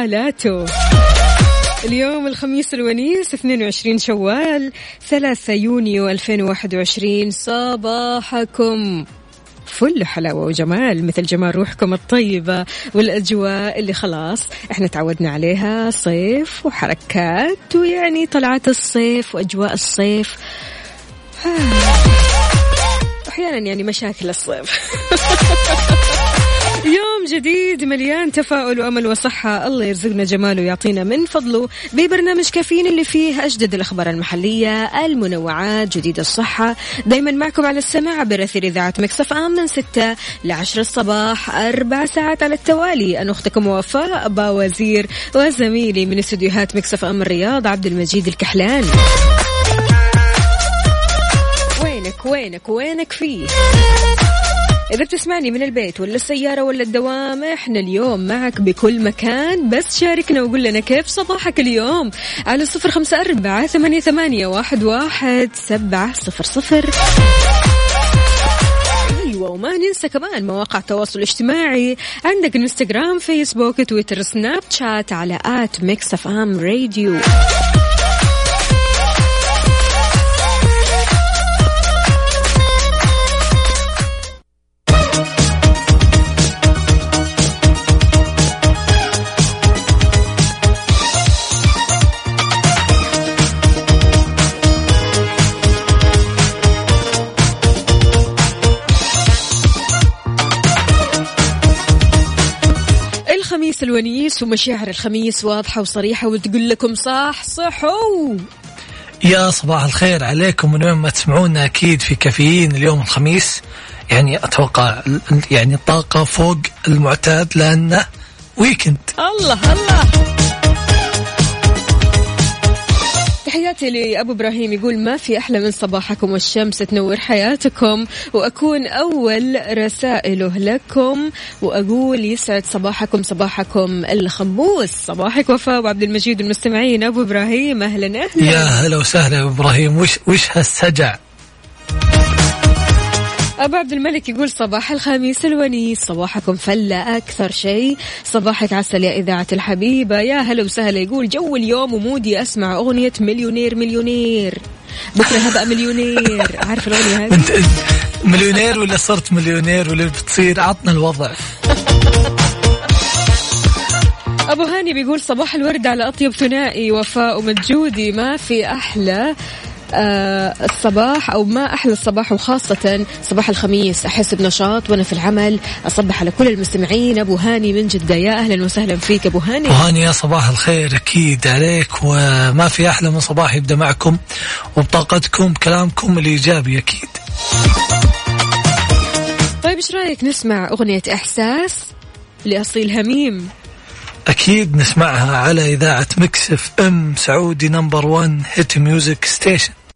حالاته. اليوم الخميس الونيس 22 شوال 3 يونيو 2021 صباحكم. فل حلاوة وجمال مثل جمال روحكم الطيبة والأجواء اللي خلاص إحنا تعودنا عليها صيف وحركات ويعني طلعات الصيف وأجواء الصيف. أحيانا يعني مشاكل الصيف. يوم جديد مليان تفاؤل وأمل وصحة. الله يرزقنا جماله ويعطينا من فضله ببرنامج كافيين اللي فيه أجدد الأخبار المحلية المنوعات جديد الصحة. دايما معكم على السمع عبر أثير إذاعة مكس أف أم من 6 ل 10 الصباح أربع ساعات على التوالي. أنا أختكم وفاء باوزير وزميلي من استديوهات مكس أف أم الرياض عبد المجيد الكحلان. وينك وينك وينك فيه؟ إذا بتسمعني من البيت ولا السيارة ولا الدوام إحنا اليوم معك بكل مكان. بس شاركنا وقول لنا كيف صباحك اليوم. على صفر خمسة أربعة ثمانية, ثمانية واحد, واحد سبعة صفر صفر. أيوه وما ننسى كمان مواقع التواصل الاجتماعي. عندك إنستغرام فيسبوك تويتر سناب شات على at Mix FM Radio. الونيس ومشاعر الخميس واضحة وصريحة وتقول لكم صح صحوا يا صباح الخير عليكم من وين ما تسمعونا أكيد في كافيين اليوم الخميس. يعني أتوقع يعني الطاقة فوق المعتاد لأنه ويكند الله الله. تحياتي لأبو إبراهيم يقول ما في أحلى من صباحكم والشمس تنور حياتكم وأكون أول رسائله لكم وأقول يسعد صباحكم صباحكم الخموس. صباحك وفاء وعبد المجيد المستمعين أبو إبراهيم أهلا أهلا. يا هلا وسهلا يا إبراهيم. وش وش هالسجع؟ أبو عبد الملك يقول صباح الخميس الونيس صباحكم فلة أكثر شيء. صباحك عسل يا إذاعة الحبيبة يا هلا وسهلا. يقول جو اليوم ومودي أسمع أغنية مليونير مليونير. بكرة هبقى مليونير. عارف الأغنية هذه؟ مليونير ولا صرت مليونير ولا بتصير؟ عطنا الوضع. أبو هاني بيقول صباح الورد على أطيب ثنائي وفاء ومجودي ما في أحلى. الصباح أو ما أحلى الصباح وخاصة صباح الخميس. أحس بنشاط وأنا في العمل. أصبح على كل المستمعين. أبو هاني من جدة. يا أهلا وسهلا فيك أبو هاني. وهاني يا صباح الخير. أكيد عليك. وما في أحلى من صباح يبدأ معكم وبطاقتكم كلامكم الإيجابي أكيد. طيب إيش رأيك نسمع أغنية إحساس لأصيل هميم؟ أكيد نسمعها على إذاعة Mix FM Saudi number 1 hit music station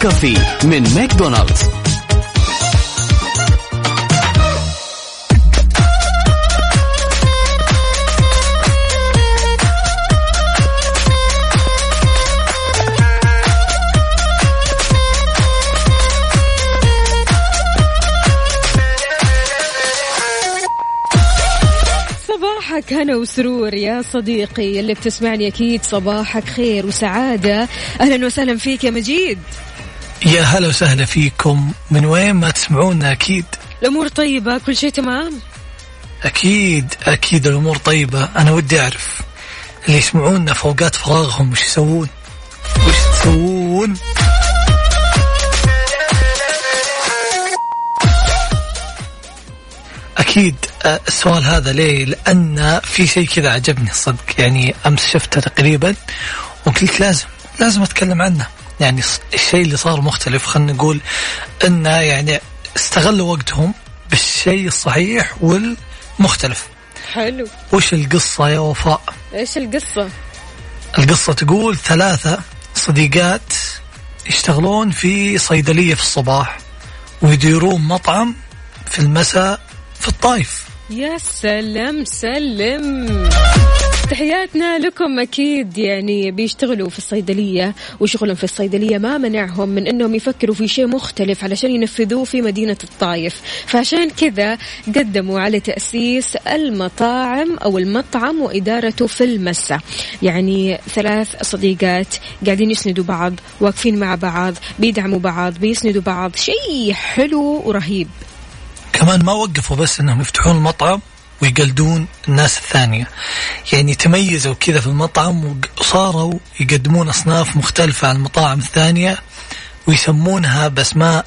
كافي من ماكدونالدز. صباحك هنا وسرور يا صديقي اللي بتسمعني أكيد صباحك خير وسعادة. أهلا وسهلا فيك يا مجيد. يا هلا وسهلا فيكم. من وين ما تسمعونا؟ أكيد. الأمور طيبة؟ كل شيء تمام؟ أكيد أكيد الأمور طيبة. أنا ودي أعرف اللي يسمعونا في أوقات فراغهم وش يسوون؟ وش تسوون؟ أكيد آه، السؤال هذا ليه؟ لأن في شيء كذا عجبني الصدق. يعني أمس شفته تقريبا وقلت لازم لازم أتكلم عنه. يعني الشيء اللي صار مختلف خلينا نقول أنه يعني استغلوا وقتهم بالشيء الصحيح والمختلف. حلو. وش القصة يا وفاء؟ إيش القصة؟ القصة تقول ثلاثة صديقات يشتغلون في صيدلية في الصباح ويديرون مطعم في المساء في الطايف يا سلام سلم. تحياتنا لكم أكيد يعني بيشتغلوا في الصيدلية وشغلهم في الصيدلية ما منعهم من أنهم يفكروا في شيء مختلف علشان ينفذوه في مدينة الطايف. فعشان كذا قدموا على تأسيس المطاعم أو المطعم وإدارته في المساء. يعني ثلاث صديقات قاعدين يسندوا بعض واقفين مع بعض بيدعموا بعض بيسندوا بعض. شيء حلو ورهيب. كمان ما وقفوا بس إنهم يفتحون المطعم ويقلدون الناس الثانية. يعني تميزوا كذا في المطعم وصاروا يقدمون أصناف مختلفة عن المطاعم الثانية ويسمونها بأسماء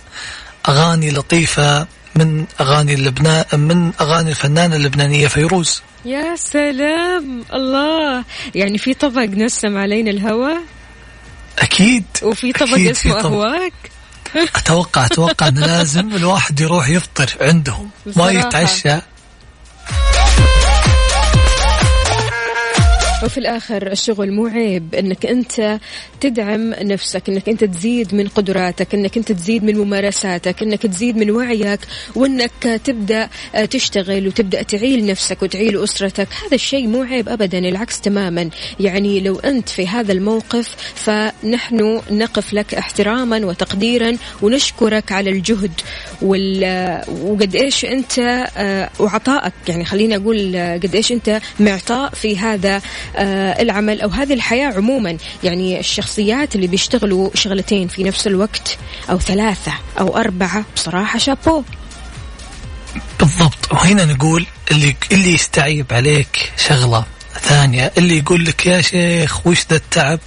أغاني لطيفة من أغاني اللبنان من أغاني الفنانة اللبنانية فيروز. يا سلام الله. يعني في طبق نسم علينا الهوى أكيد. وفي طبق أكيد اسمه طبق. أهواك؟ أتوقع أتوقع أن لازم الواحد يروح يفطر عندهم. ما. يتعشى. وفي الآخر الشغل مو عيب أنك أنت تدعم نفسك أنك أنت تزيد من قدراتك أنك أنت تزيد من ممارساتك أنك تزيد من وعيك وأنك تبدأ آه، تشتغل وتبدأ تعيل نفسك وتعيل أسرتك. هذا الشيء مو عيب أبدا العكس تماما. يعني لو أنت في هذا الموقف فنحن نقف لك احتراما وتقديرا ونشكرك على الجهد وال وقد إيش أنت آه، وعطائك. يعني خليني أقول آه، قد إيش أنت معطاء في هذا العمل أو هذه الحياة عموما. يعني الشخصيات اللي بيشتغلوا شغلتين في نفس الوقت أو ثلاثة أو أربعة بصراحة شابو. بالضبط. وهنا نقول اللي اللي يستعيب عليك شغلة ثانية اللي يقول لك يا شيخ وش ذا التعب؟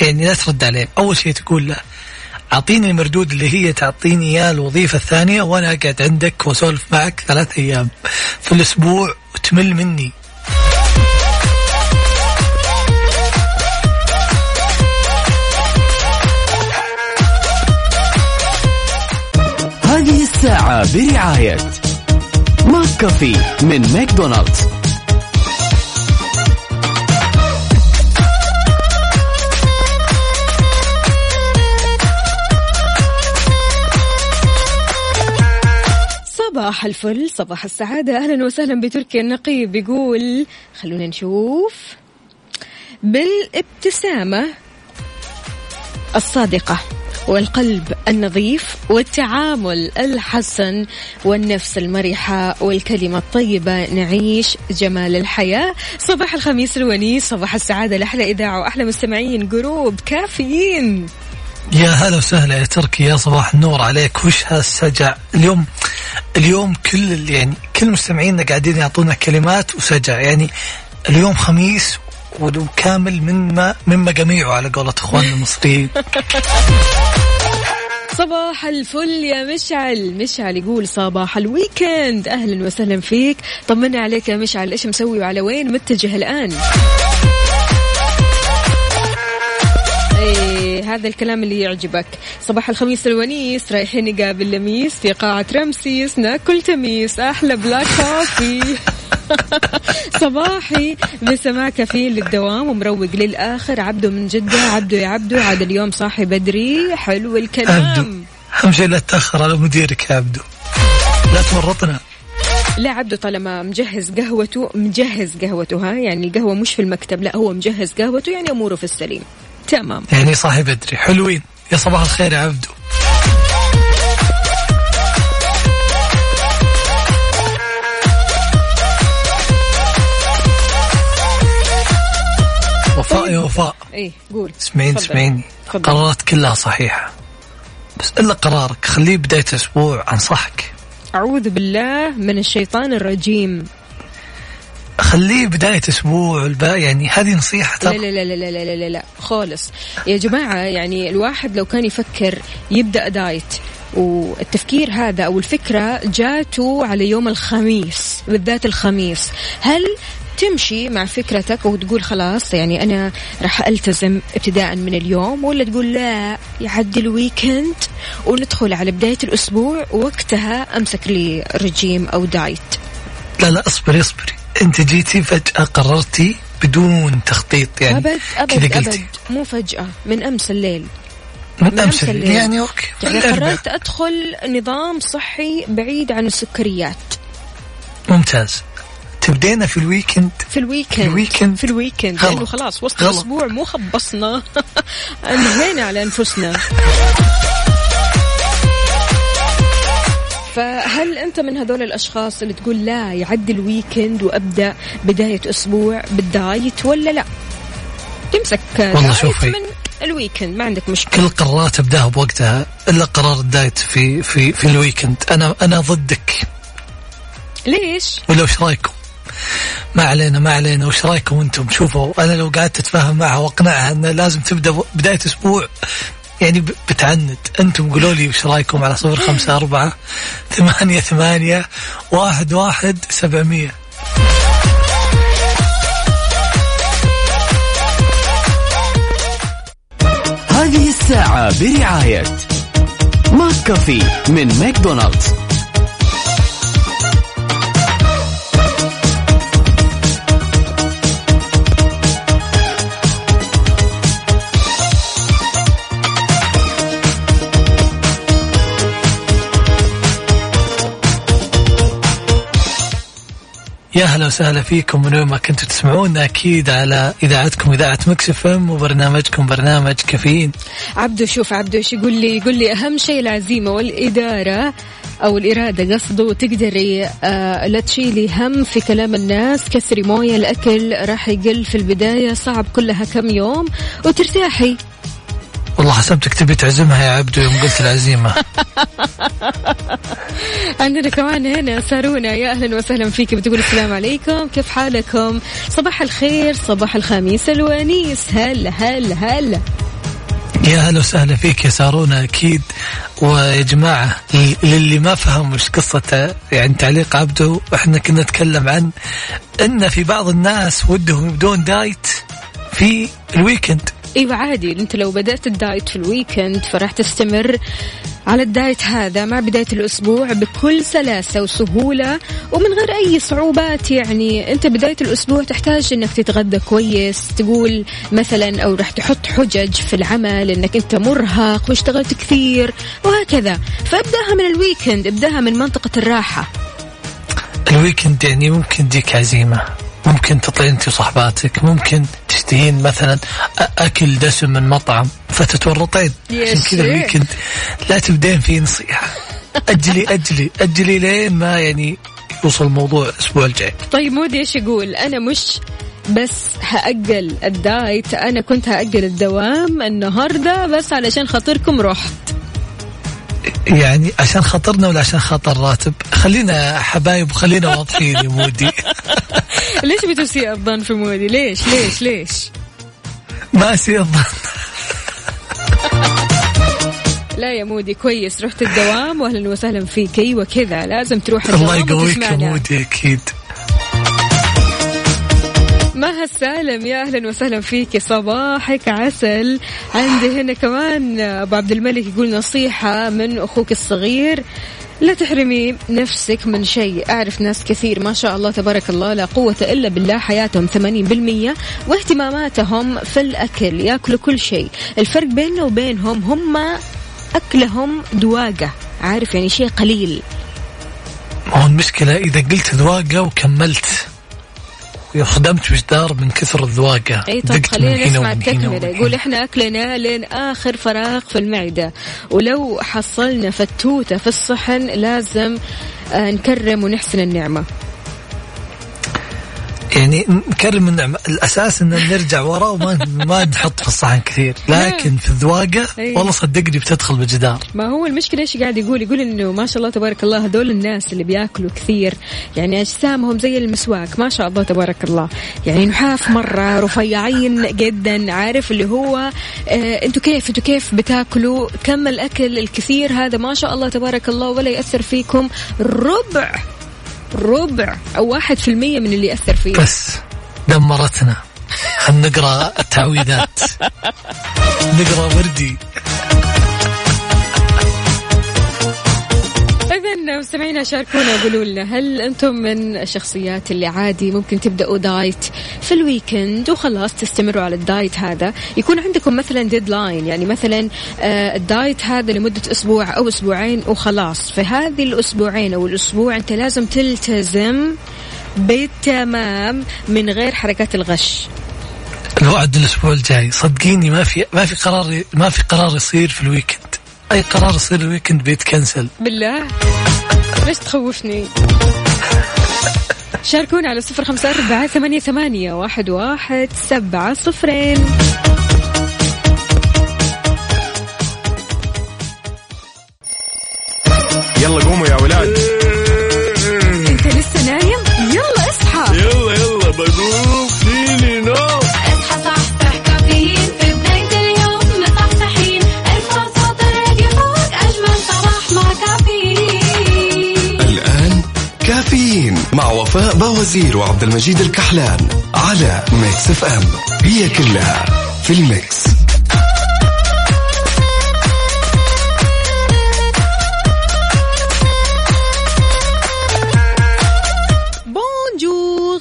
يعني لا ترد عليه. أول شيء تقول له أعطيني المردود اللي هي تعطيني إياه الوظيفة الثانية وأنا أقعد عندك وأسولف معك ثلاث أيام في الأسبوع وتمل مني. برعاية ماك كافي من ماكدونالدز. صباح الفل صباح السعادة. أهلا وسهلا بتركي النقي بيقول خلونا نشوف. بالابتسامة الصادقة. والقلب النظيف والتعامل الحسن والنفس المرحة والكلمة الطيبة. نعيش جمال الحياة. صباح الخميس الونيس صباح السعادة لأحلى إذاعة وأحلى مستمعين. جروب كافيين. يا هلا وسهلا يا تركي يا صباح النور عليك. وش هالسجع؟ اليوم اليوم كل يعني كل مستمعينا قاعدين يعطونا كلمات وسجع. يعني اليوم خميس وكامل مما مما جميعه على قولة إخواننا المصريين. صباح الفل يا مشعل. مشعل يقول صباح ال weekend. أهلا وسهلا فيك. طمنا عليك يا مشعل. إيش مسوي وعلى وين؟ متجه الآن. إيه هذا الكلام اللي يعجبك. صباح الخميس الونيس. رايحين نقابل لميس في قاعة رمسيس. ناكل تميس. أحلى black coffee. صباحي بسماع كافيين للدوام ومروق للآخر. عبده من جدة. عبده يا عبده عاد اليوم صاحي بدري. حلو الكلام. أهم شيء لا تاخر على مديرك يا عبدو. لا تورطنا لا عبده طالما مجهز قهوته مجهز قهوته ها؟ يعني القهوة مش في المكتب لا هو مجهز قهوته يعني أموره في السليم. تمام. يعني صاحي بدري. حلوين. يا صباح الخير يا عبدو. وفاء إيه قول. اسمعين. اسمعيني. قرارات كلها صحيحة. بس إلا قرارك خليه بداية أسبوع أنصحك. أعوذ بالله من الشيطان الرجيم. خليه بداية أسبوع يعني هذه نصيحة لا لا لا لا لا لا لا, خالص. يا جماعة يعني الواحد لو كان يفكر يبدأ دايت والتفكير هذا أو الفكرة جاته على يوم الخميس بالذات الخميس. هل تمشي مع فكرتك وتقول خلاص يعني أنا راح ألتزم ابتداء من اليوم ولا تقول لا يعدي ال weekend وندخل على بداية الأسبوع وقتها أمسك لي رجيم أو دايت. لا لا اصبري اصبري. أنت جيتي فجأة قررتي بدون تخطيط يعني أبد كذا أبد قلتي. أبد. مو فجأة من أمس الليل. من أمس الليل. يعني okay يعني. قررت أدخل نظام صحي بعيد عن السكريات. ممتاز. تبدينا في الويكند في الويكند في الويكند؟ في ال weekend غلط. لأنه خلاص وسط. الأسبوع مو خبصنا. أنهينا على أنفسنا. فهل أنت من هذول الأشخاص اللي تقول لا يعدي ال weekend وأبدأ بداية أسبوع بالدايت ولا لا؟ تمسك دايت شوفي. من ال weekend ما عندك مشكلة. كل القرارات أبداها بوقتها إلا قرار الدايت في في في ال weekend أنا أنا ضدك. ليش؟ ولا وش رأيكم؟ ما علينا ما علينا. وش رأيكم أنتم؟ شوفوا أنا لو قعدت أتفاهم معها وأقنعها انه لازم تبدأ بداية أسبوع يعني بتعند أنتم قولوا لي وش رأيكم على صفر خمسة أربعة ثمانية ثمانية واحد واحد سبعمية. هذه الساعة برعاية ماك كافي من ماكدونالدز. يا هلا وسهلا فيكم من وين ما كنتوا تسمعونا أكيد على إذاعتكم إذاعة Mix FM وبرنامجكم برنامج كافيين. عبدو شوف عبدو إيش يقول لي؟ يقول لي أهم شيء العزيمة والإدارة أو الإرادة قصده تقدري آه لا تشيلي هم في كلام الناس كسري موية الأكل راح يقل في البداية صعب كلها كم يوم وترتاحي. والله حسبتك تبي تعزمها يا عبدو يوم قلت العزيمة. عندنا كمان هنا سارونا يا أهلا وسهلا فيك بتقول السلام عليكم كيف حالكم؟ صباح الخير صباح الخميس الونيس هلا هلا هلا. يا هلا وسهلا فيك يا سارونا أكيد. ويا جماعة للي ما فهم وش قصته يعني تعليق عبدو إحنا كنا نتكلم عن إن في بعض الناس ودهم يبدون دايت في ال weekend. أيوه عادي أنت لو بدأت الدايت في ال weekend فراح تستمر على الدايت هذا مع بداية الأسبوع بكل سلاسة وسهولة ومن غير أي صعوبات. يعني أنت بداية الأسبوع تحتاج أنك تتغدى كويس تقول مثلا أو راح تحط حجج في العمل أنك أنت مرهق واشتغلت كثير وهكذا. فابدأها من ال weekend ابدأها من منطقة الراحة. ال weekend يعني ممكن تجيك عزيمة. ممكن تطلعين انت وصحباتك ممكن تشتهين مثلا أكل دسم من مطعم فتتورطين يا عشان كذا. ال weekend لا تبدين فيه نصيحة. أجلي أجلي أجلي لين ما يعني يوصل الموضوع الأسبوع الجاي. طيب مودي إيش يقول؟ أنا مش بس هأجل الدايت أنا كنت هأجل الدوام النهاردة بس علشان خاطركم رحت. يعني عشان خاطرنا ولا عشان خاطر راتب خلينا حبايب وخلينا واضحين يا مودي. ليش بتسيء الظن في مودي؟ ليش؟ ليش؟ ليش؟ ما أسيء الظن. لا يا مودي كويس. رحت الدوام واهلا وسهلا فيك. أيوه كذا. لازم تروح الله الدوام يقويك يا. مودي أكيد. مها السالم يا أهلا وسهلا فيك. صباحك عسل. عندي هنا كمان أبو عبد الملك يقول نصيحة من أخوك الصغير. لا تحرمي نفسك من شيء. أعرف ناس كثير ما شاء الله تبارك الله لا قوة إلا بالله حياتهم 80% واهتماماتهم في الأكل يأكلوا كل شيء. الفرق بيننا وبينهم هم أكلهم دواقة. عارف يعني شيء قليل. هو المشكلة إذا قلت ذواقة وكملت. وخدمت وجدار من كثر الذواقة. أي طب خلينا نسمع التكملة. يقول. إحنا أكلنا لين آخر فراغ في المعدة. ولو حصلنا فتوتة في الصحن لازم آه، نكرم ونحسن النعمة. يعني نكرم النعمة الأساس أن نرجع ورا وما ما نحط في الصحن كثير. لكن في الذواقة. والله صدقني بتدخل بالجدار. ما هو المشكلة إيش قاعد يقول؟ يقول إنه ما شاء الله تبارك الله هذول الناس اللي بياكلوا كثير يعني أجسامهم زي المسواك. ما شاء الله تبارك الله. يعني نحاف مرة رفيعين جدا. عارف اللي هو آه إنتوا كيف إنتوا كيف بتاكلوا؟ كم الأكل الكثير هذا؟ ما شاء الله تبارك الله ولا يأثر فيكم ربع ربع أو واحد في المية من اللي يأثر فيه بس دمرتنا. خلنا نقرأ التعويذات. نقرأ وردي. مستمعينا شاركونا قولوا لنا هل أنتم من الشخصيات اللي عادي ممكن تبدأوا diet في ال weekend وخلاص تستمروا على ال diet هذا؟ يكون عندكم مثلا deadline يعني مثلا آه، ال diet هذا لمدة أسبوع أو أسبوعين وخلاص. في هذه الأسبوعين أو الأسبوع أنت لازم تلتزم بالتمام من غير حركات الغش. الوعد الأسبوع الجاي. صدقيني ما في ما في قرار ما في قرار يصير في ال weekend أي قرار يصير ال weekend بيتكنسل بالله. ليش تخوفني؟ شاركونا على صفر خمسة أربعة ثمانية, ثمانية واحد, واحد سبعة صفرين. يلا قوموا مع وفاء باوزير وعبد المجيد الكحلان على Mix FM هي كلها في ال mix. bonjour.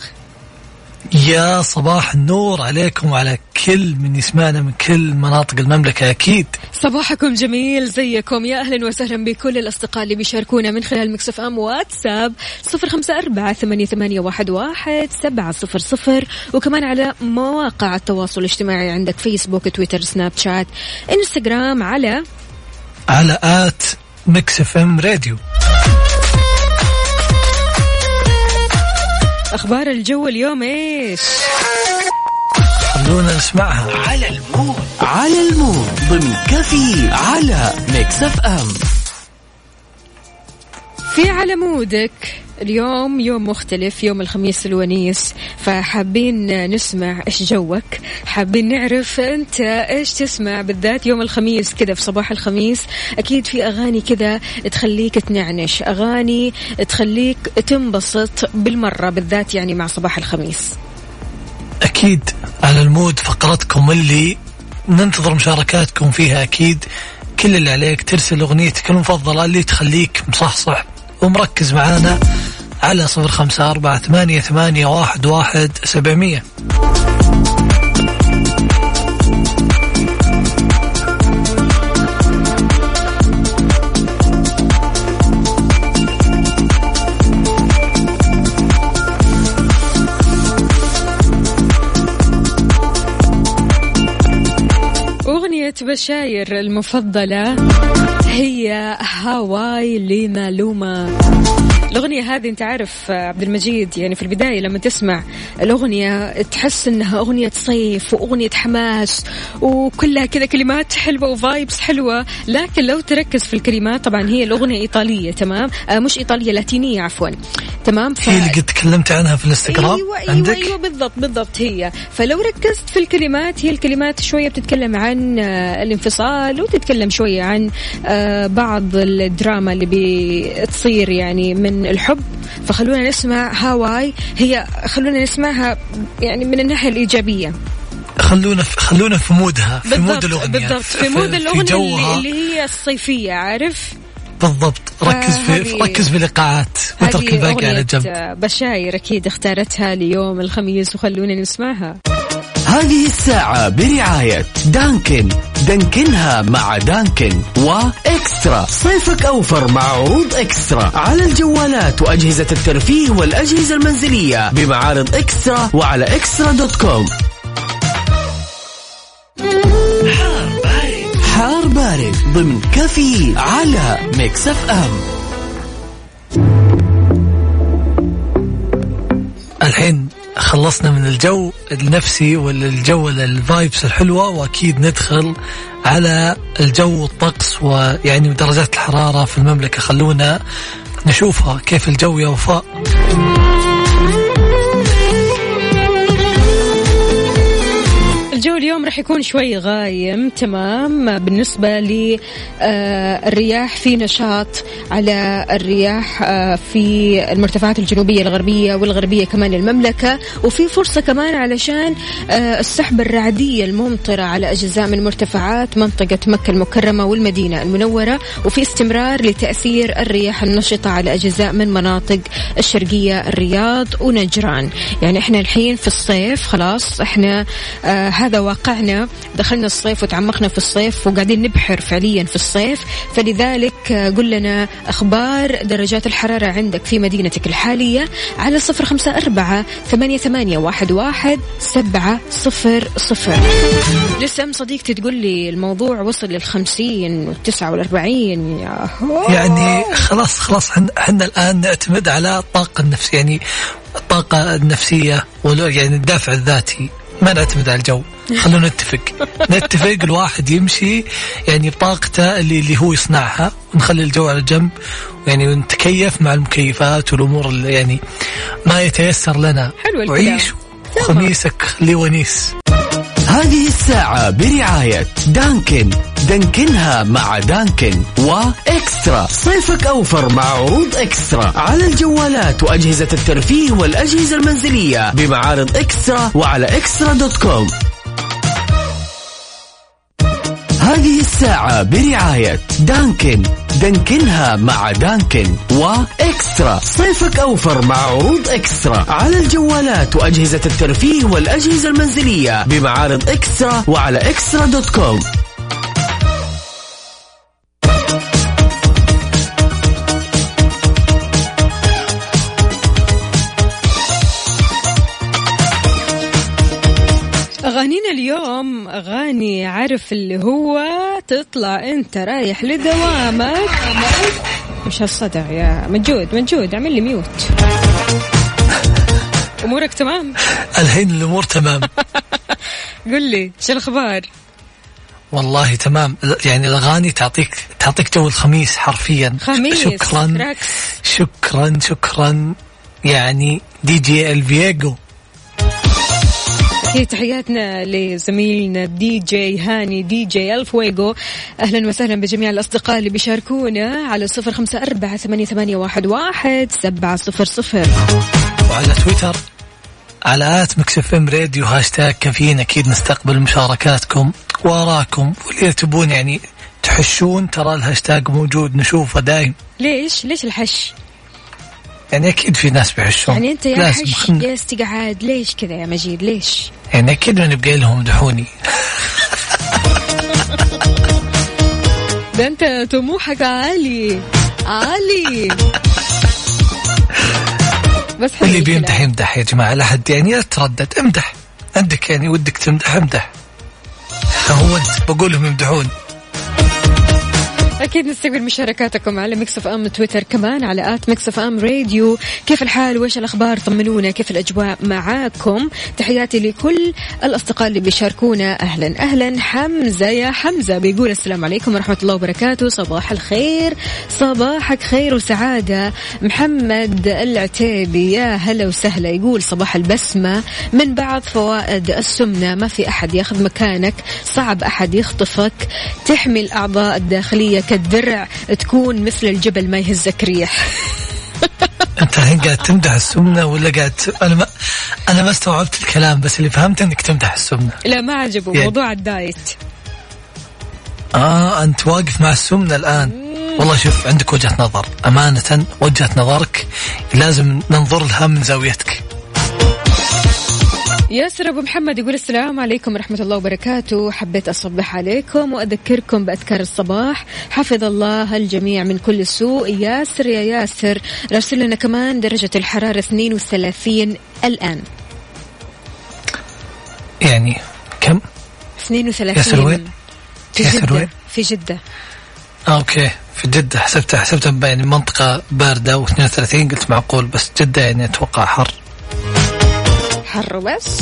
يا صباح النور عليكم وعلى كل من يسمعنا من كل مناطق المملكة أكيد صباحكم جميل زيكم. يا أهلا وسهلا بكل الأصدقاء اللي بيشاركونا من خلال Mix FM واتساب صفر خمسة أربعة ثمانية, ثمانية واحد, واحد سبعة صفر صفر. وكمان على مواقع التواصل الاجتماعي عندك فيسبوك تويتر سناب شات انستغرام على على at Mix FM Radio. أخبار الجو اليوم إيش؟ خلونا نسمعها. على ال mood. على ال mood. ضمن كافيين على Mix FM. في على مودك. اليوم يوم مختلف يوم الخميس الونيس. فحابين نسمع إيش جوك. حابين نعرف أنت إيش تسمع بالذات يوم الخميس كذا في صباح الخميس. أكيد في أغاني كذا تخليك تنعنش. أغاني تخليك تنبسط بالمرة بالذات يعني مع صباح الخميس. أكيد على المود فقرتكم اللي ننتظر مشاركاتكم فيها أكيد. كل اللي عليك ترسل أغنيتك المفضلة اللي تخليك مصحصح ومركز معانا على صفر خمسة أربعة ثمانية, ثمانية واحد, واحد سبعمية. بشاير المفضلة هي هاواي لمالوما الأغنية هذه أنت عارف عبد المجيد يعني في البداية لما تسمع الأغنية تحس إنها أغنية صيف وأغنية حماس وكلها كذا كلمات حلوة وفايبس حلوة. لكن لو تركز في الكلمات طبعا هي الأغنية إيطالية تمام؟ آه مش إيطالية لاتينية عفوا. تمام؟ ف... هي اللي قد تكلمت عنها في الانستغرام؟ أيوه أيوه عندك؟ أيوه بالضبط بالضبط هي. فلو ركزت في الكلمات هي الكلمات شوية بتتكلم عن آه، الانفصال وتتكلم شوية عن آه، بعض الدراما اللي بتصير يعني من الحب. فخلونا نسمع هاواي. هي خلونا نسمعها يعني من الناحية الإيجابية. خلونا في خلونا في mood ها في mood الأغنية بالضبط في mood الأغنية اللي, جوها. اللي هي الصيفية عارف؟ بالضبط. ركز في هذه- ركز في اللقاءات. واترك هذه الباقي على جنب. بشاير أكيد اختارتها ليوم الخميس وخلونا نسمعها. هذه الساعة برعاية دانكن. دانكنها مع دانكن وإكسترا. صيفك أوفر مع عروض إكسترا. على الجوالات وأجهزة الترفيه والأجهزة المنزلية بمعارض إكسترا وعلى إكسترا dot com. حار بارد. حار بارد ضمن كافيين على Mix FM. الحين خلصنا من الجو النفسي والجو ال vibes الحلوة وأكيد ندخل على الجو والطقس ويعني درجات الحرارة في المملكة. خلونا نشوفها كيف الجو يا وفاء. اليوم راح يكون شوي غايم تمام؟ بالنسبة للرياح في نشاط على الرياح آه، في المرتفعات الجنوبية الغربية والغربية كمان المملكة وفي فرصة كمان علشان آه، السحب الرعدية الممطرة على أجزاء من مرتفعات منطقة مكة المكرمة والمدينة المنورة وفي استمرار لتأثير الرياح النشطة على أجزاء من مناطق الشرقية الرياض ونجران. يعني إحنا الحين في الصيف خلاص إحنا آه هذا واقعنا دخلنا الصيف وتعمقنا في الصيف وقاعدين نبحر فعليا في الصيف. فلذلك قل لنا أخبار درجات الحرارة عندك في مدينتك الحالية على صفر خمسة أربعة ثمانية, ثمانية واحد, واحد سبعة صفر صفر. لسه صديقتي تقول لي الموضوع وصل للخمسين يا هو. يعني خلاص خلاص حن- حنا الآن نعتمد على الطاقة النفسية يعني الطاقة النفسية ولو يعني الدافع الذاتي. ما نعتمد على الجو. خلونا نتفق. نتفق الواحد يمشي يعني بطاقته اللي, اللي هو يصنعها ونخلي الجو على جنب يعني ونتكيف مع المكيفات والأمور اللي يعني ما يتيسر لنا. حلو الكلام. وعيش وخميسك خليه ونيس هذه الساعة برعاية دانكن. دانكنها مع دانكن وإكسترا. صيفك أوفر مع عروض إكسترا. على الجوالات وأجهزة الترفيه والأجهزة المنزلية بمعارض إكسترا وعلى إكسترا دوت كوم. هذه الساعة برعاية دانكن. دانكنها مع دانكن وإكسترا. صيفك أوفر مع عروض إكسترا. على الجوالات وأجهزة الترفيه والأجهزة المنزلية بمعارض إكسترا وعلى إكسترا دوت كوم. اليوم أغاني عارف اللي هو تطلع أنت رايح لدوامك. مش هالصدع يا مجود مجود اعمل لي mute. أمورك تمام؟ الحين الأمور تمام. قل لي شو الأخبار؟ والله تمام. يعني الأغاني تعطيك تعطيك جو الخميس حرفيا. خميس شكرا. شكرا شكرا. يعني دي جي الفييجو أكيد تحياتنا لزميلنا دي جي هاني دي جي الفويجو أهلا وسهلا بجميع الأصدقاء اللي بيشاركونا على صفر خمسة أربعة ثمانية, ثمانية واحد, واحد سبعة صفر صفر. وعلى تويتر على at Mix FM Radio هاشتاج كافيين أكيد نستقبل مشاركاتكم واراكم واللي تبون يعني تحشون ترى الهاشتاج موجود نشوفه دايم. ليش؟ ليش الحش؟ يعني أكيد في ناس بيحشون يعني أنت يا حش خلنا- يا استقعاد ليش كذا يا مجيد؟ ليش؟ يعني أكيد ما نبقى لهم يمدحوني ده أنت طموحك عالي عالي. بس اللي. بيمدح يمدح يا جماعة. لا حد يعني لا تردد امدح. عندك يعني ودك تمدح امدح. هو أنت بقول لهم يمدحون. أكيد نستقبل مشاركاتكم على Mix FM تويتر كمان على at Mix FM Radio كيف الحال؟ وإيش الأخبار؟ طمنونا كيف الأجواء معاكم؟ تحياتي لكل الأصدقاء اللي بيشاركونا. أهلا أهلا حمزة يا حمزة. بيقول السلام عليكم ورحمة الله وبركاته. صباح الخير صباحك خير وسعادة. محمد العتيبي يا هلا وسهلا. يقول صباح البسمة. من بعض فوائد السمنة ما في أحد ياخذ مكانك. صعب أحد يخطفك. تحمي الأعضاء الداخلية كالدرع تكون مثل الجبل ما يهزك ريح. أنت الحين قاعد تمدح السمنة ولا قاعد أنا ما أنا ما استوعبت الكلام بس اللي فهمته إنك تمدح السمنة. لا ما عجبه يعني- موضوع الدايت. آه أنت واقف مع السمنة الآن. والله شوف عندك وجهة نظر. أمانة وجهة نظرك لازم ننظر لها من زاويتك. ياسر أبو محمد يقول السلام عليكم ورحمة الله وبركاته. حبيت أصبح عليكم وأذكركم بأذكار الصباح. حفظ الله الجميع من كل سوء. ياسر يا ياسر راسل لنا كمان درجة الحرارة 32 الآن. يعني كم؟ 32 ياسر وين؟ في ياسر جدة وين؟ في جدة. آه أوكي. في جدة حسبتها حسبتها يعني منطقة باردة و32 قلت معقول بس جدة يعني أتوقع حر. حر بس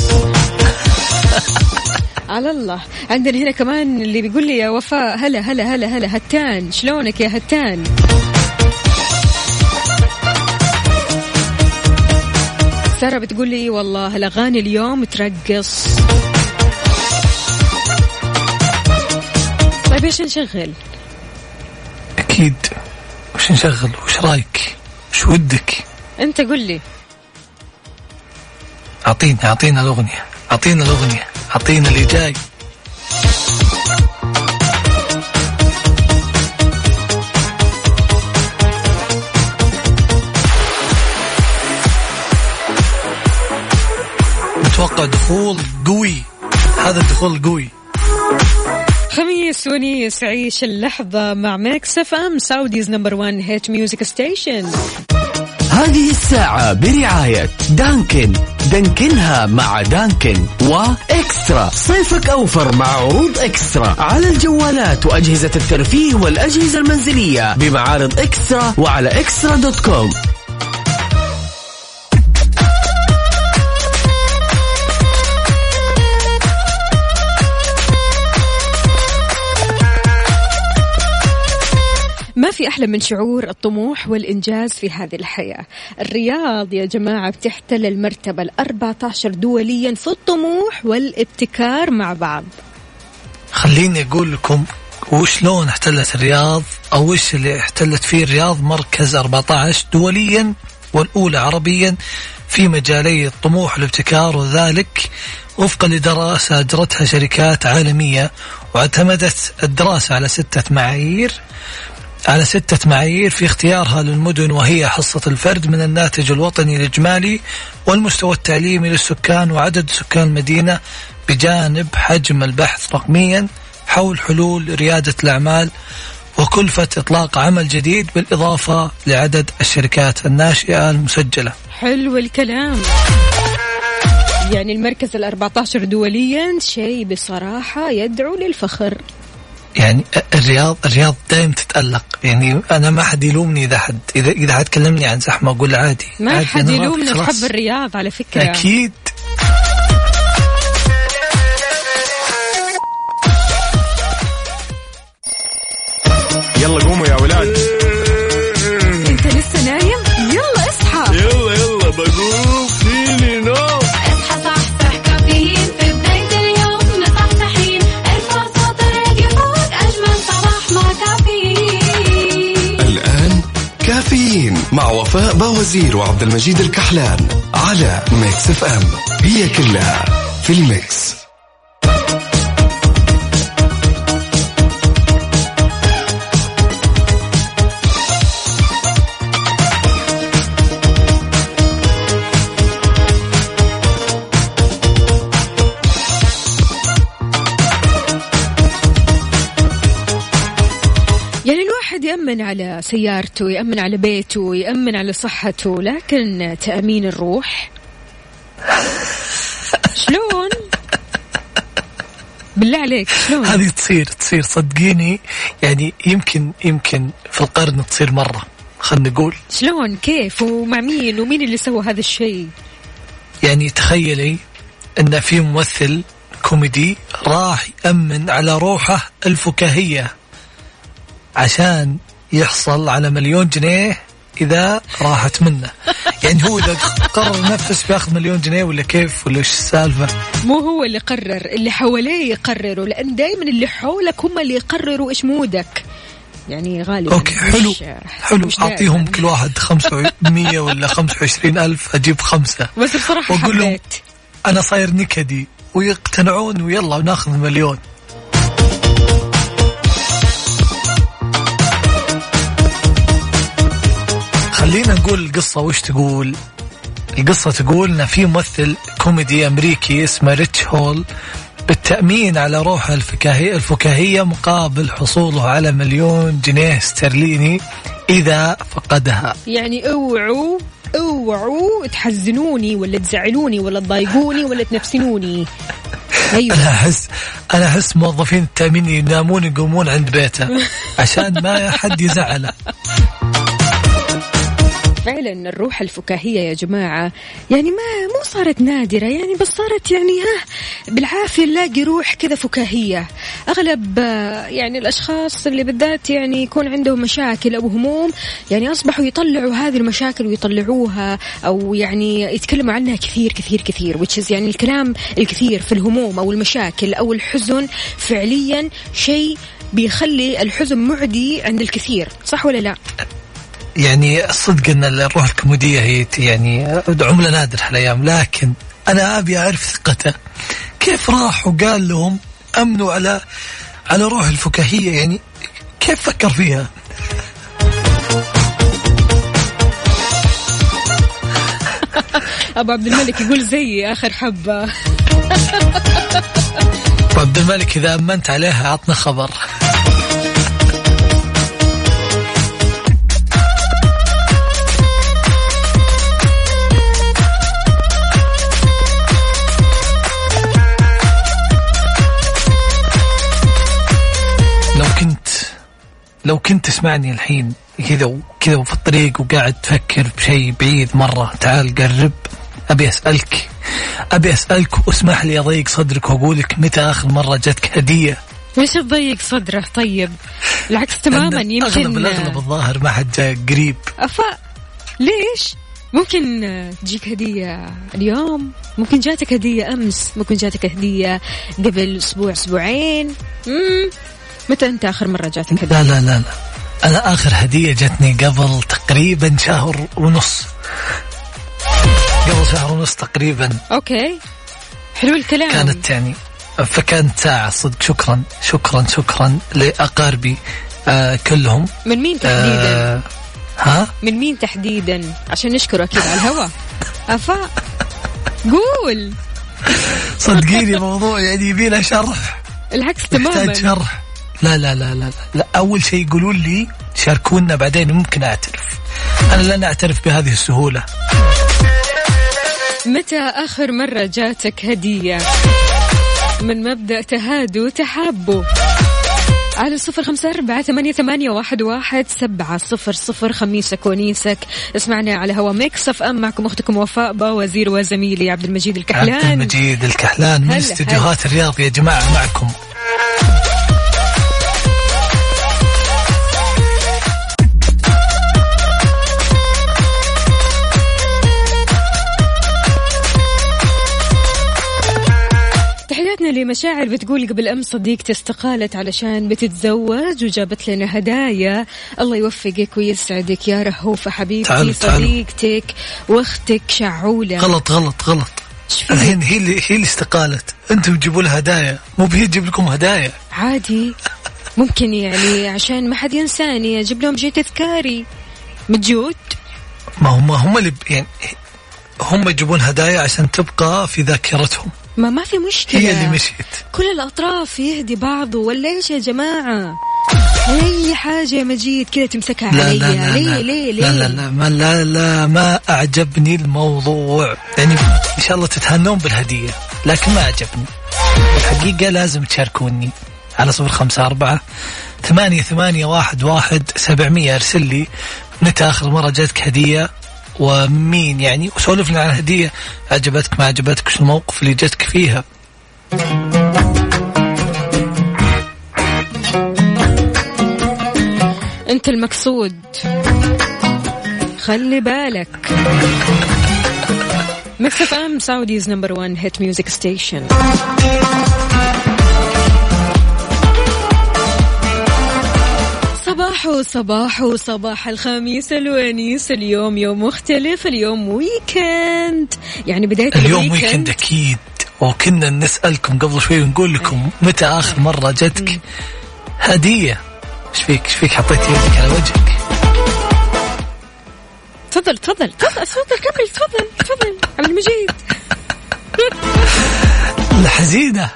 على الله. عندنا هنا كمان اللي بيقول لي يا وفاء هلا هلا هلا هلا هتان. شلونك يا هتان؟ سارة بتقول لي والله الأغاني اليوم ترقص. طيب إيش نشغل؟ أكيد. وش نشغل؟ وش رايك؟ وش ودك؟ أنت قل لي. اعطينا اعطينا الأغنية اعطينا الأغنية اعطينا اللي جاي. متوقع دخول قوي هذا الدخول القوي خميس ونيس عيش اللحظة مع Mix FM Saudi's number 1 hit music station. هذه الساعة برعاية دانكن. دانكنها مع دانكن وإكسترا. صيفك أوفر مع عروض إكسترا على الجوالات وأجهزة الترفيه والأجهزة المنزلية بمعارض إكسترا وعلى إكسترا دوت كوم. في أحلى من شعور الطموح والإنجاز في هذه الحياة. الرياض يا جماعة بتحتل المرتبة الأربعة عشر دوليا في الطموح والابتكار مع بعض. خليني أقول لكم وشلون احتلت الرياض أو وش اللي احتلت فيه الرياض مركز 14 دوليا والأولى عربيا في مجالي الطموح والابتكار وذلك وفقا لدراسة أجرتها شركات عالمية واعتمدت الدراسة على ستة معايير. على ستة معايير في اختيارها للمدن وهي حصة الفرد من الناتج الوطني الإجمالي والمستوى التعليمي للسكان وعدد سكان المدينة بجانب حجم البحث رقميا حول حلول ريادة الأعمال وكلفة إطلاق عمل جديد بالإضافة لعدد الشركات الناشئة المسجلة. حلو الكلام. يعني المركز الأربعة عشر دوليا شيء بصراحة يدعو للفخر. يعني الرياض الرياض دائما تتألق. يعني أنا ما حد يلومني إذا حد إذا إذا حد كلمني عن زحمة أقول عادي ما عادي، حد خلاص. نحب الرياض على فكرة. أكيد. يلا قوموا يا ولاد. كافيين مع وفاء باوزير وعبد المجيد الكحلان على Mix FM. هي كلها في ال mix. يأمن على سيارته يأمن على بيته يأمن على صحته لكن تأمين الروح؟ شلون؟ بالله عليك شلون؟ هذه تصير تصير صدقيني يعني يمكن يمكن في القرن تصير مرة. خلينا نقول. شلون؟ كيف؟ ومع مين؟ ومين اللي سوى هذا الشيء؟ يعني تخيلي أن في ممثل كوميدي راح يأمن على روحه الفكاهية عشان يحصل على مليون جنيه إذا راحت منه. يعني هو إذا قرر نفس بياخذ مليون جنيه ولا كيف ولا إيش السالفة؟ مو هو اللي قرر اللي حواليه يقرروا لأن دائما اللي حولك هم اللي يقرروا إيش مودك. يعني غالبا أوكي حلو مش- حلو. مش دائماً. كل واحد خمسة مية ولا خمسة وعشرين ألف أجيب خمسة. بس بصراحة وأقول لهم أنا صاير نكدي ويقتنعون ويلا وناخذ مليون. خلينا نقول القصة وش تقول؟ القصة تقول إن في ممثل كوميدي أمريكي اسمه ريتش هول بالتأمين على روحه الفكاهية, الفكاهية مقابل حصوله على مليون جنيه استرليني إذا فقدها. يعني اوعوا اوعوا تحزنوني ولا تزعلوني ولا تضايقوني ولا تنفسنوني. أيوه. أنا أحس أنا أحس موظفين التأمين ينامون يقومون عند بيته عشان ما حد يزعله. فعلا الروح الفكاهية يا جماعة. يعني ما مو صارت نادرة. يعني بس صارت يعني ها بالعافية نلاقي روح كذا فكاهية. أغلب يعني الأشخاص اللي بالذات يعني يكون عندهم مشاكل أو هموم يعني أصبحوا يطلعوا هذه المشاكل ويطلعوها أو يعني يتكلموا عنها كثير كثير كثير is يعني الكلام الكثير في الهموم أو المشاكل أو الحزن فعليا شيء بيخلي الحزن معدي عند الكثير. صح ولا لا؟ يعني الصدق إن الروح الكوميدية هي يعني عمله نادره هالايام لكن أنا أبي أعرف ثقته. كيف راح وقال لهم أمنوا على على روح الفكاهية؟ يعني كيف فكر فيها؟ أبو عبد الملك يقول زيي آخر حبة. أبو عبد الملك إذا أمنت عليها عطنا خبر. لو كنت تسمعني الحين كذا وكذا وفي الطريق وقاعد تفكر بشيء بعيد مرة تعال قرب. أبي أسألك أبي أسألك واسمح لي أضيق صدرك وأقول لك متى آخر مرة جتك هدية؟ ليش تضيق صدره طيب. بالعكس تماما يمكن أغلب الأغلب الظاهر ما حد جاء قريب. أفا ليش؟ ممكن تجيك هدية اليوم ممكن جاتك هدية أمس ممكن جاتك هدية قبل أسبوع أسبوعين. مم. متى أنت آخر مرة جاتك هدية؟ لا لا لا لا. أنا آخر هدية جتني قبل تقريبا شهر ونص. قبل شهر ونص تقريبا. أوكي. حلو الكلام. كانت يعني فكانت ساعة صدق. شكرا شكرا شكرا لأقاربي آه كلهم. من مين تحديدا؟ آه ها؟ من مين تحديدا؟ عشان نشكره أكيد على الهواء. أفا. قول. صدقيني موضوع يعني يبي له شرح. العكس يحتاج تماما. شرح. لا لا لا لا لا, لا. أول شيء يقولون لي شاركونا بعدين ممكن أعترف. أنا لن أعترف بهذه السهولة. متى آخر مرة جاتك هدية؟ من مبدأ تهادوا تحابوا على صفر خمسة أربعة ثمانية, ثمانية واحد, واحد سبعة صفر صفر خميسك ونيسك اسمعنا على هوا Mix FM. معكم أختكم وفاء باوزير وزميلي عبد المجيد عبد الكحلان المجيد الكحلان من استديوهات الرياض يا جماعة معكم. لمشاعر بتقول قبل أمس صديقتي استقالت علشان بتتزوج وجابت لنا هدايا. الله يوفقك ويسعدك. يا رهوفة حبيبتي تعالوا، تعالوا. صديقتك واختك شعولة. غلط غلط غلط؟ الحين هي اللي هي اللي استقالت. أنتم تجيبوا لها هدايا. مو بهي تجيب لكم هدايا. عادي. ممكن يعني عشان ما حد ينساني. أجيب لهم شيء تذكاري. متجود ما هم هم اللي يعني هم يجيبون هدايا عشان تبقى في ذاكرتهم. ما ما في مشكلة. هي اللي مشيت. كل الأطراف يهدي بعضه ولا إيش يا جماعة؟ أي حاجة يا مجيد كذا تمسكها لا علي. لا لا ليه لا. ليه ليه لا لا لا ما لا لا ما أعجبني الموضوع. يعني إن شاء الله تتهنون بالهدية لكن ما أعجبني. الحقيقة لازم تشاركوني على صفر خمسة أربعة ثمانية ثمانية واحد واحد سبعمية. أرسل لي متى آخر مرة جاتك هدية. ومين يعني؟ وسولف لنا عن هدية. عجبتك ما عجبتك؟ وش الموقف اللي جاتك فيها؟ أنت المقصود. خلي بالك. Mix FM Saudi's number 1 hit music station صباح صباح صباح الخميس الونيس. اليوم يوم مختلف اليوم weekend يعني بداية اليوم ويكند أكيد. وكنا نسألكم قبل شوي ونقول لكم متى آخر مرة جتك؟ هدية. إيش فيك؟ إيش فيك؟ حطيت يدك على وجهك. تفضل تفضل تفضل تفضل كمل تفضل تفضل. عبد المجيد. الحزينة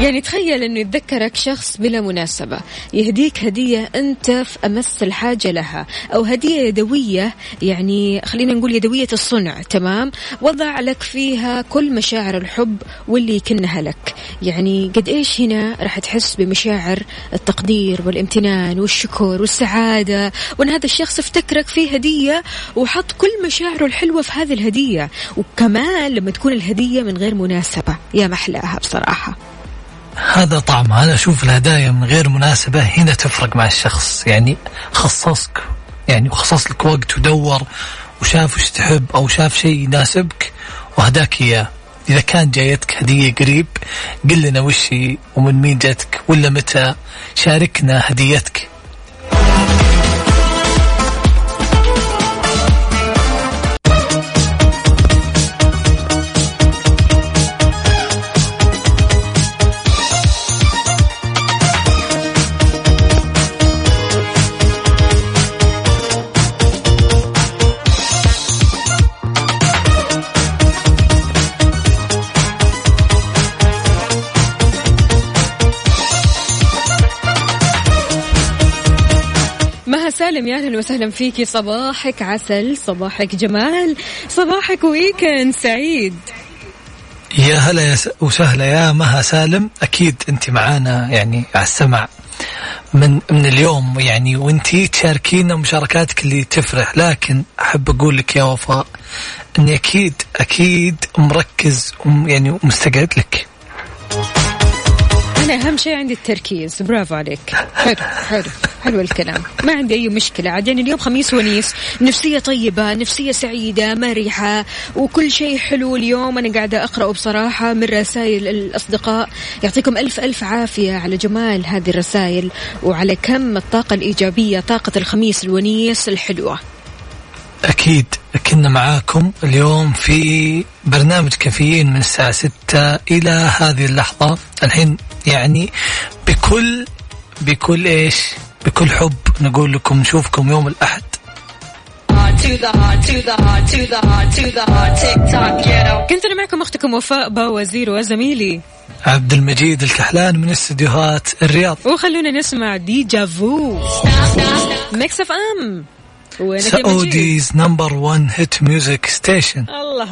يعني تخيل أنه يتذكرك شخص بلا مناسبة. يهديك هدية أنت في أمس الحاجة لها أو هدية يدوية يعني خلينا نقول يدوية الصنع تمام؟ وضع لك فيها كل مشاعر الحب واللي يكنها لك. يعني قد إيش هنا راح تحس بمشاعر التقدير والامتنان والشكر والسعادة وأن هذا الشخص افتكرك فيه هدية وحط كل مشاعره الحلوة في هذه الهدية. وكمان لما تكون الهدية من غير مناسبة. يا محلاها بصراحة. هذا طعم أنا أشوف الهدايا من غير مناسبة هنا تفرق مع الشخص. يعني خصصك يعني وخصص لك وقت ودور وشاف وش تحب أو شاف شيء يناسبك وهداك إياه. إذا كان جايتك هدية قريب قل لنا وش ومن مين جاتك ولا متى شاركنا هديتك. سالم يا أهلا وسهلا فيكي صباحك عسل صباحك جمال صباحك ويكند سعيد. يا هلا وسهلا يا مها سالم. أكيد أنت معانا يعني على السمع من من اليوم يعني وأنت تشاركينا مشاركاتك اللي تفرح. لكن أحب أقول لك يا وفاء إني أكيد أكيد مركز يعني مستقعد لك. أنا أهم شيء عندي التركيز. برافو عليك. حلو حلو حلو الكلام. ما عندي أي مشكلة. عاد يعني اليوم خميس ونيس. نفسية طيبة نفسية سعيدة مرحة وكل شيء حلو اليوم. أنا قاعدة أقرأ بصراحة من رسائل الأصدقاء. يعطيكم ألف ألف عافية على جمال هذه الرسائل وعلى كم الطاقة الإيجابية طاقة الخميس الونيس الحلوة. أكيد كنا معاكم اليوم في برنامج كافيين من الساعة 6 إلى هذه اللحظة. الحين يعني بكل بكل إيش؟ بكل حب نقول لكم نشوفكم يوم الأحد. كنت أنا معكم أختكم وفاء باوزير وزميلي. عبد المجيد الكحلان من استديوهات الرياض. وخلونا نسمع Déjà Vu. Mix FM Saudi's number 1 hit music station الله